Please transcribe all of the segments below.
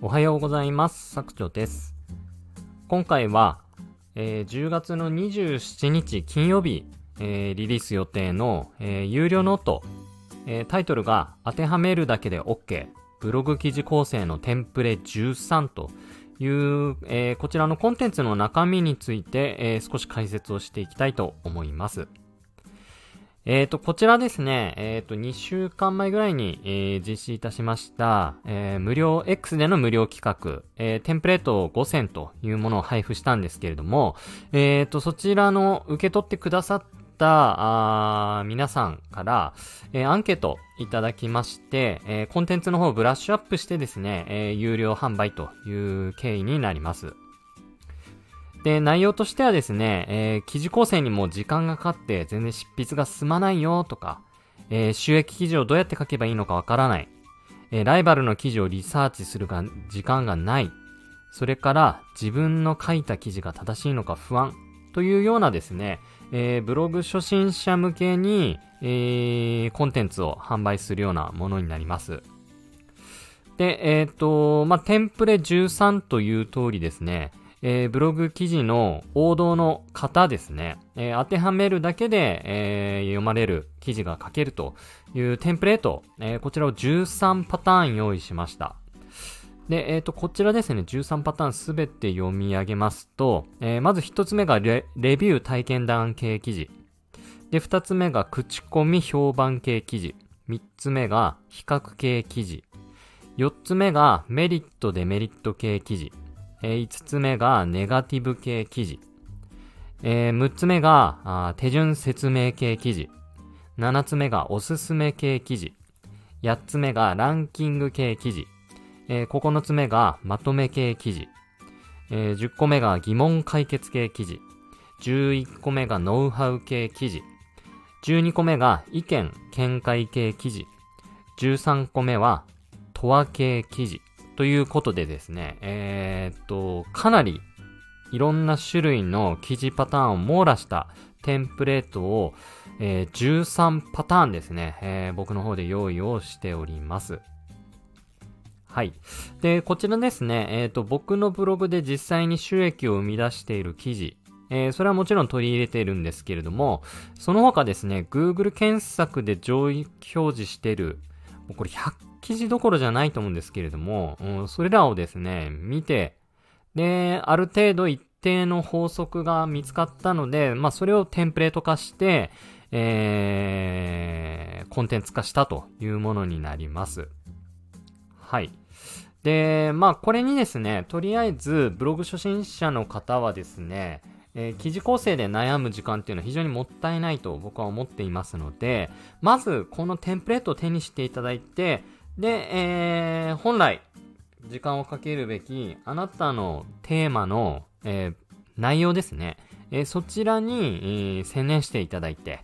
おはようございます。作長です。今回は、えー、10月の27日金曜日、えー、リリース予定の、えー、有料 note、えタイトルが当てはめるだけで OK ブログ記事構成のテンプレ13という、えこちらのコンテンツの中身について、え少し解説をしていきたいと思います。えっ、ー、と、こちらですね、えっ、ー、と、2週間前ぐらいに、えー、実施いたしました、えー、無料、X での無料企画、えー、テンプレート5選というものを配布したんですけれども、えっ、ー、と、そちらの受け取ってくださったあ皆さんから、えー、アンケートいただきまして、えー、コンテンツの方をブラッシュアップしてですね、えー、有料販売という経緯になります。で、内容としてはですね、えー、記事構成にも時間がかかって全然執筆が進まないよとか、えー、収益記事をどうやって書けばいいのかわからない、えー、ライバルの記事をリサーチするが時間がない、それから自分の書いた記事が正しいのか不安。というようなですね、えー、ブログ初心者向けに、えー、コンテンツを販売するようなものになります。で、えっ、ー、と、まあ、テンプレ13という通りですね、えー、ブログ記事の王道の型ですね、えー、当てはめるだけで、えー、読まれる記事が書けるというテンプレート、えこちらを13パターン用意しました。で、えっ、と、こちらですね、13パターンすべて読み上げますと、えーまず1つ目がレビュー体験談系記事。で、2つ目が口コミ評判系記事。3つ目が比較系記事。4つ目がメリットデメリット系記事。えー、5つ目がネガティブ系記事。えー、6つ目があ手順説明系記事。7つ目がおすすめ系記事。8つ目がランキング系記事。えー、9つ目がまとめ系記事。えー、10個目が疑問解決系記事。11個目がノウハウ系記事。12個目が意見見解系記事。13個目はトア系記事。ということでですね、えー、っと、かなりいろんな種類の記事パターンを網羅したテンプレートを、えー、13パターンですね、えー、僕の方で用意をしております。はい。で、こちらですね、えっ、ー、と、僕のブログで実際に収益を生み出している記事、えー、それはもちろん取り入れているんですけれども、その他ですね、Google 検索で上位表示している、これ100記事どころじゃないと思うんですけれども、うん、それらをですね、見て、で、ある程度一定の法則が見つかったので、まあ、それをテンプレート化して、えー、コンテンツ化したというものになります。はい。で、まあ、これにですね、とりあえず、ブログ初心者の方はですね、えー、記事構成で悩む時間っていうのは非常にもったいないと僕は思っていますので、まずこのテンプレートを手にしていただいて、で、えー、本来、時間をかけるべき、あなたのテーマの、えー、内容ですね。えー、そちらに、えー、専念していただいて、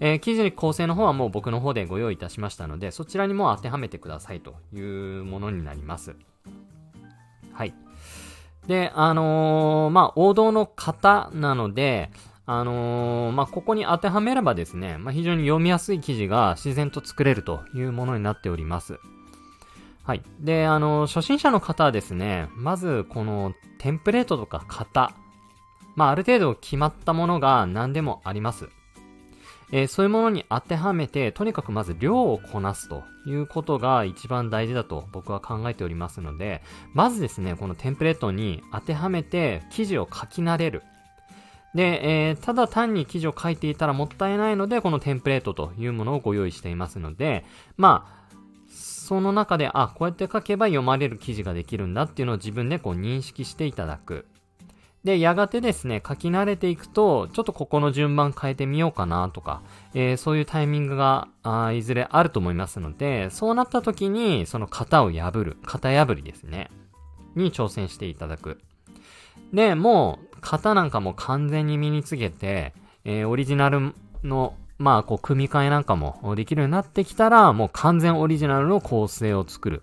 え、記事に構成の方はもう僕の方でご用意いたしましたので、そちらにも当てはめてくださいというものになります。はい。で、あの、まあ、王道の型なので、あのー、まあ、ここに当てはめればですね、まあ、非常に読みやすい記事が自然と作れるというものになっております。はい。で、あのー、初心者の方はですね、まずこのテンプレートとか型、まあ、ある程度決まったものが何でもあります。えー、そういうものに当てはめて、とにかくまず量をこなすということが一番大事だと僕は考えておりますので、まずですね、このテンプレートに当てはめて記事を書き慣れる。で、えー、ただ単に記事を書いていたらもったいないので、このテンプレートというものをご用意していますので、まあ、その中で、あ、こうやって書けば読まれる記事ができるんだっていうのを自分でこう認識していただく。で、やがてですね、書き慣れていくと、ちょっとここの順番変えてみようかなとか、えー、そういうタイミングがあいずれあると思いますので、そうなった時に、その型を破る、型破りですね、に挑戦していただく。で、もう、型なんかも完全に身につけて、えー、オリジナルの、まあ、こう、組み替えなんかもできるようになってきたら、もう完全オリジナルの構成を作る。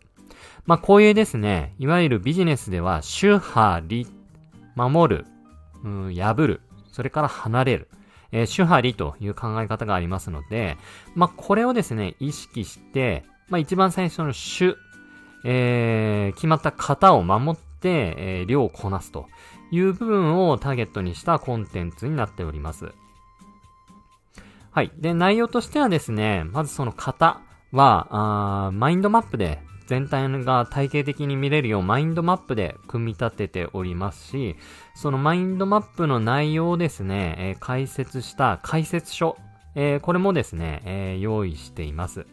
まあ、こういうですね、いわゆるビジネスでは、主張り、守る、うん、破る、それから離れる。えー、主張りという考え方がありますので、まあ、これをですね、意識して、まあ、一番最初の主、えー、決まった型を守って、えー、量をこなすという部分をターゲットにしたコンテンツになっております。はい。で、内容としてはですね、まずその型は、あマインドマップで全体が体系的に見れるようマインドマップで組み立てておりますし、そのマインドマップの内容をですね、えー、解説した解説書、えー、これもですね、えー、用意しています。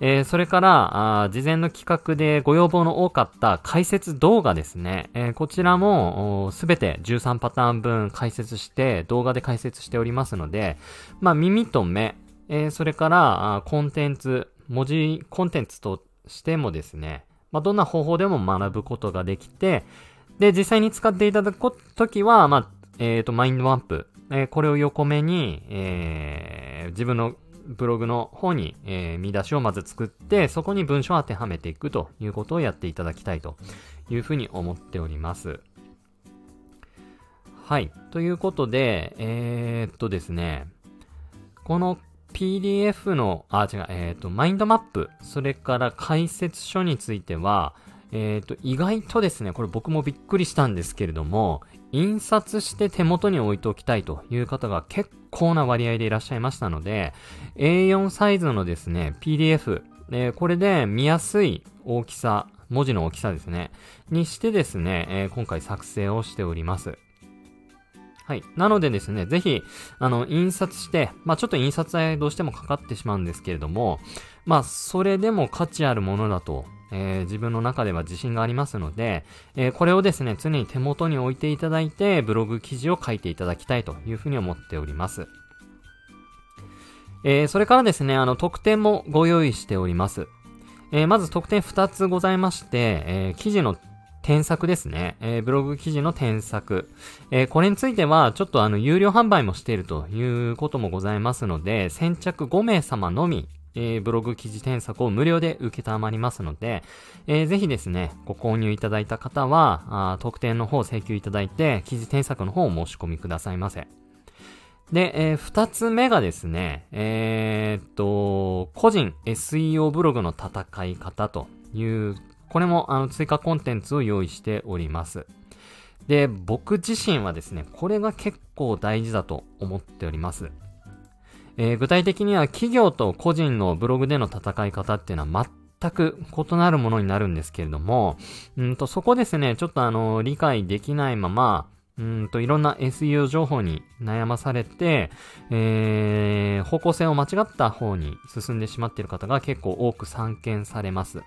えー、それから、あ事前の企画でご要望の多かった解説動画ですね。えー、こちらも、すべて13パターン分解説して、動画で解説しておりますので、まあ、耳と目、えー、それから、コンテンツ、文字コンテンツとしてもですね、まあ、どんな方法でも学ぶことができて、で、実際に使っていただくときは、まあ、えっ、と、マインドマップ、え、これを横目に、え、自分のブログの方に、えー、見出しをまず作って、そこに文章を当てはめていくということをやっていただきたいというふうに思っております。はい。ということで、えー、っとですね、この PDF の、あ、違う、えー、っと、マインドマップ、それから解説書については、えっ、と、意外とですね、これ僕もびっくりしたんですけれども、印刷して手元に置いておきたいという方が結構な割合でいらっしゃいましたので、A4 サイズのですね、PDF、えー、これで見やすい大きさ、文字の大きさですね、にしてですね、えー、今回作成をしております。はい。なのでですね、ぜひ、あの、印刷して、まあちょっと印刷代どうしてもかかってしまうんですけれども、まあそれでも価値あるものだとえー、自分の中では自信がありますので、えー、これをですね、常に手元に置いていただいて、ブログ記事を書いていただきたいというふうに思っております。えー、それからですね、あの、特典もご用意しております。えまず特典2つございまして、え記事の添削ですね。えー、ブログ記事の添削。えー、これについては、ちょっとあの、有料販売もしているということもございますので、先着5名様のみ、えー、ブログ記事添削を無料で受けたまりますので、えー、ぜひですね、ご購入いただいた方は、あ特典の方を請求いただいて、記事添削の方を申し込みくださいませ。で、えー、二つ目がですね、えー、っと、個人 SEO ブログの戦い方という、これもあの追加コンテンツを用意しております。で、僕自身はですね、これが結構大事だと思っております。えー、具体的には企業と個人のブログでの戦い方っていうのは全く異なるものになるんですけれども、うんと、そこですね、ちょっとあの、理解できないまま、うんと、いろんな SEO 情報に悩まされて、えー、方向性を間違った方に進んでしまっている方が結構多く散見されます。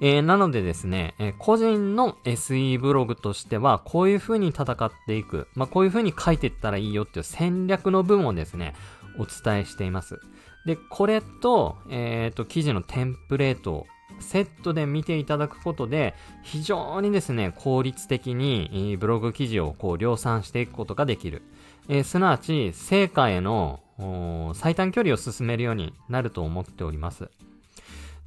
えー、なのでですね、えー、個人の SE ブログとしては、こういう風に戦っていく、まあ、こういう風に書いていったらいいよっていう戦略の分をですね、お伝えしています。で、これと、えっ、ー、と、記事のテンプレートをセットで見ていただくことで、非常にですね、効率的にブログ記事をこう量産していくことができる。えー、すなわち、成果への最短距離を進めるようになると思っております。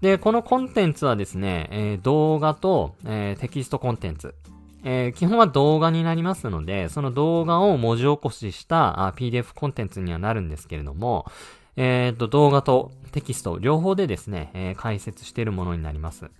で、このコンテンツはですね、えー、動画と、えー、テキストコンテンツ。えー、基本は動画になりますので、その動画を文字起こししたあ PDF コンテンツにはなるんですけれども、えっ、と、動画とテキスト両方でですね、え解説しているものになります。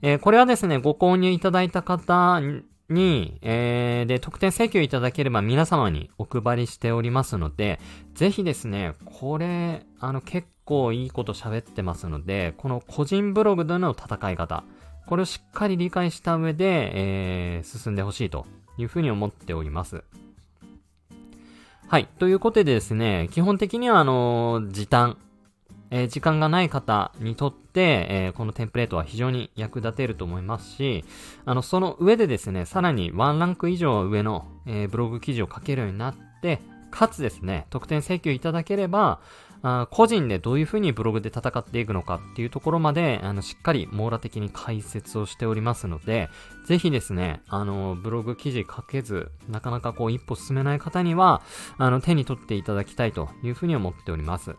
えこれはですね、ご購入いただいた方に、えー、で、特典請求いただければ皆様にお配りしておりますので、ぜひですね、これ、あの、結構いいこと喋ってますので、この個人ブログでの戦い方、これをしっかり理解した上で、えー、進んでほしいというふうに思っております。はい。ということでですね、基本的にはあの時短、えー、時間がない方にとって、えー、このテンプレートは非常に役立てると思いますし、あの、その上でですね、さらにワンランク以上上の、えー、ブログ記事を書けるようになって、かつですね、特典請求いただければ、あ個人でどういうふうにブログで戦っていくのかっていうところまで、あの、しっかり網羅的に解説をしておりますので、ぜひですね、あの、ブログ記事書けず、なかなかこう一歩進めない方には、あの、手に取っていただきたいというふうに思っております。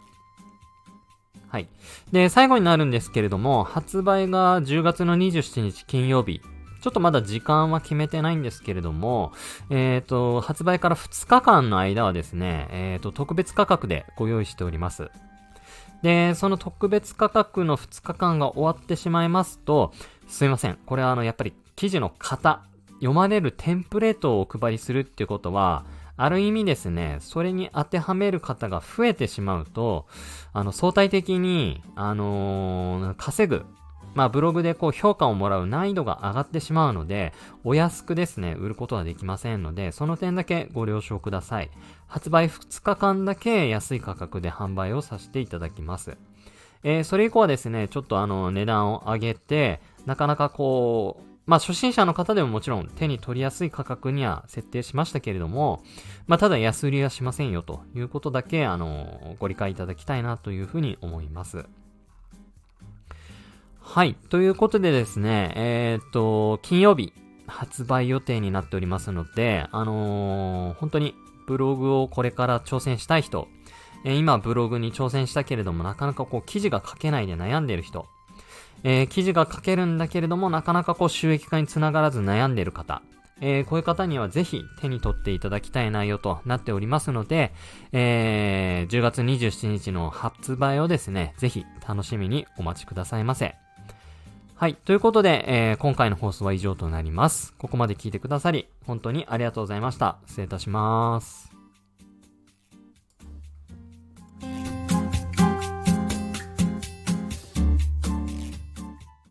はい。で、最後になるんですけれども、発売が10月の27日金曜日ちょっとまだ時間は決めてないんですけれども、えっ、ー、と、発売から2日間の間はですね、えっ、ー、と、特別価格でご用意しております。で、その特別価格の2日間が終わってしまいますと、すいません。これはあの、やっぱり記事の型、読まれるテンプレートをお配りするっていうことは、ある意味ですね、それに当てはめる方が増えてしまうと、あの、相対的に、あのー、稼ぐ、まあ、ブログでこう評価をもらう難易度が上がってしまうので、お安くですね、売ることはできませんので、その点だけご了承ください。発売2日間だけ安い価格で販売をさせていただきます。えー、それ以降はですね、ちょっとあの、値段を上げて、なかなかこう、まあ初心者の方でももちろん手に取りやすい価格には設定しましたけれども、まあただ安売りはしませんよということだけ、あの、ご理解いただきたいなというふうに思います。はい。ということでですね、えー、っと、金曜日発売予定になっておりますので、あのー、本当にブログをこれから挑戦したい人、え、今ブログに挑戦したけれどもなかなかこう記事が書けないで悩んでる人、えー、記事が書けるんだけれども、なかなかこう収益化につながらず悩んでる方、えー、こういう方にはぜひ手に取っていただきたい内容となっておりますので、えー、10月27日の発売をですね、ぜひ楽しみにお待ちくださいませ。はい。ということで、えー、今回の放送は以上となります。ここまで聞いてくださり、本当にありがとうございました。失礼いたします。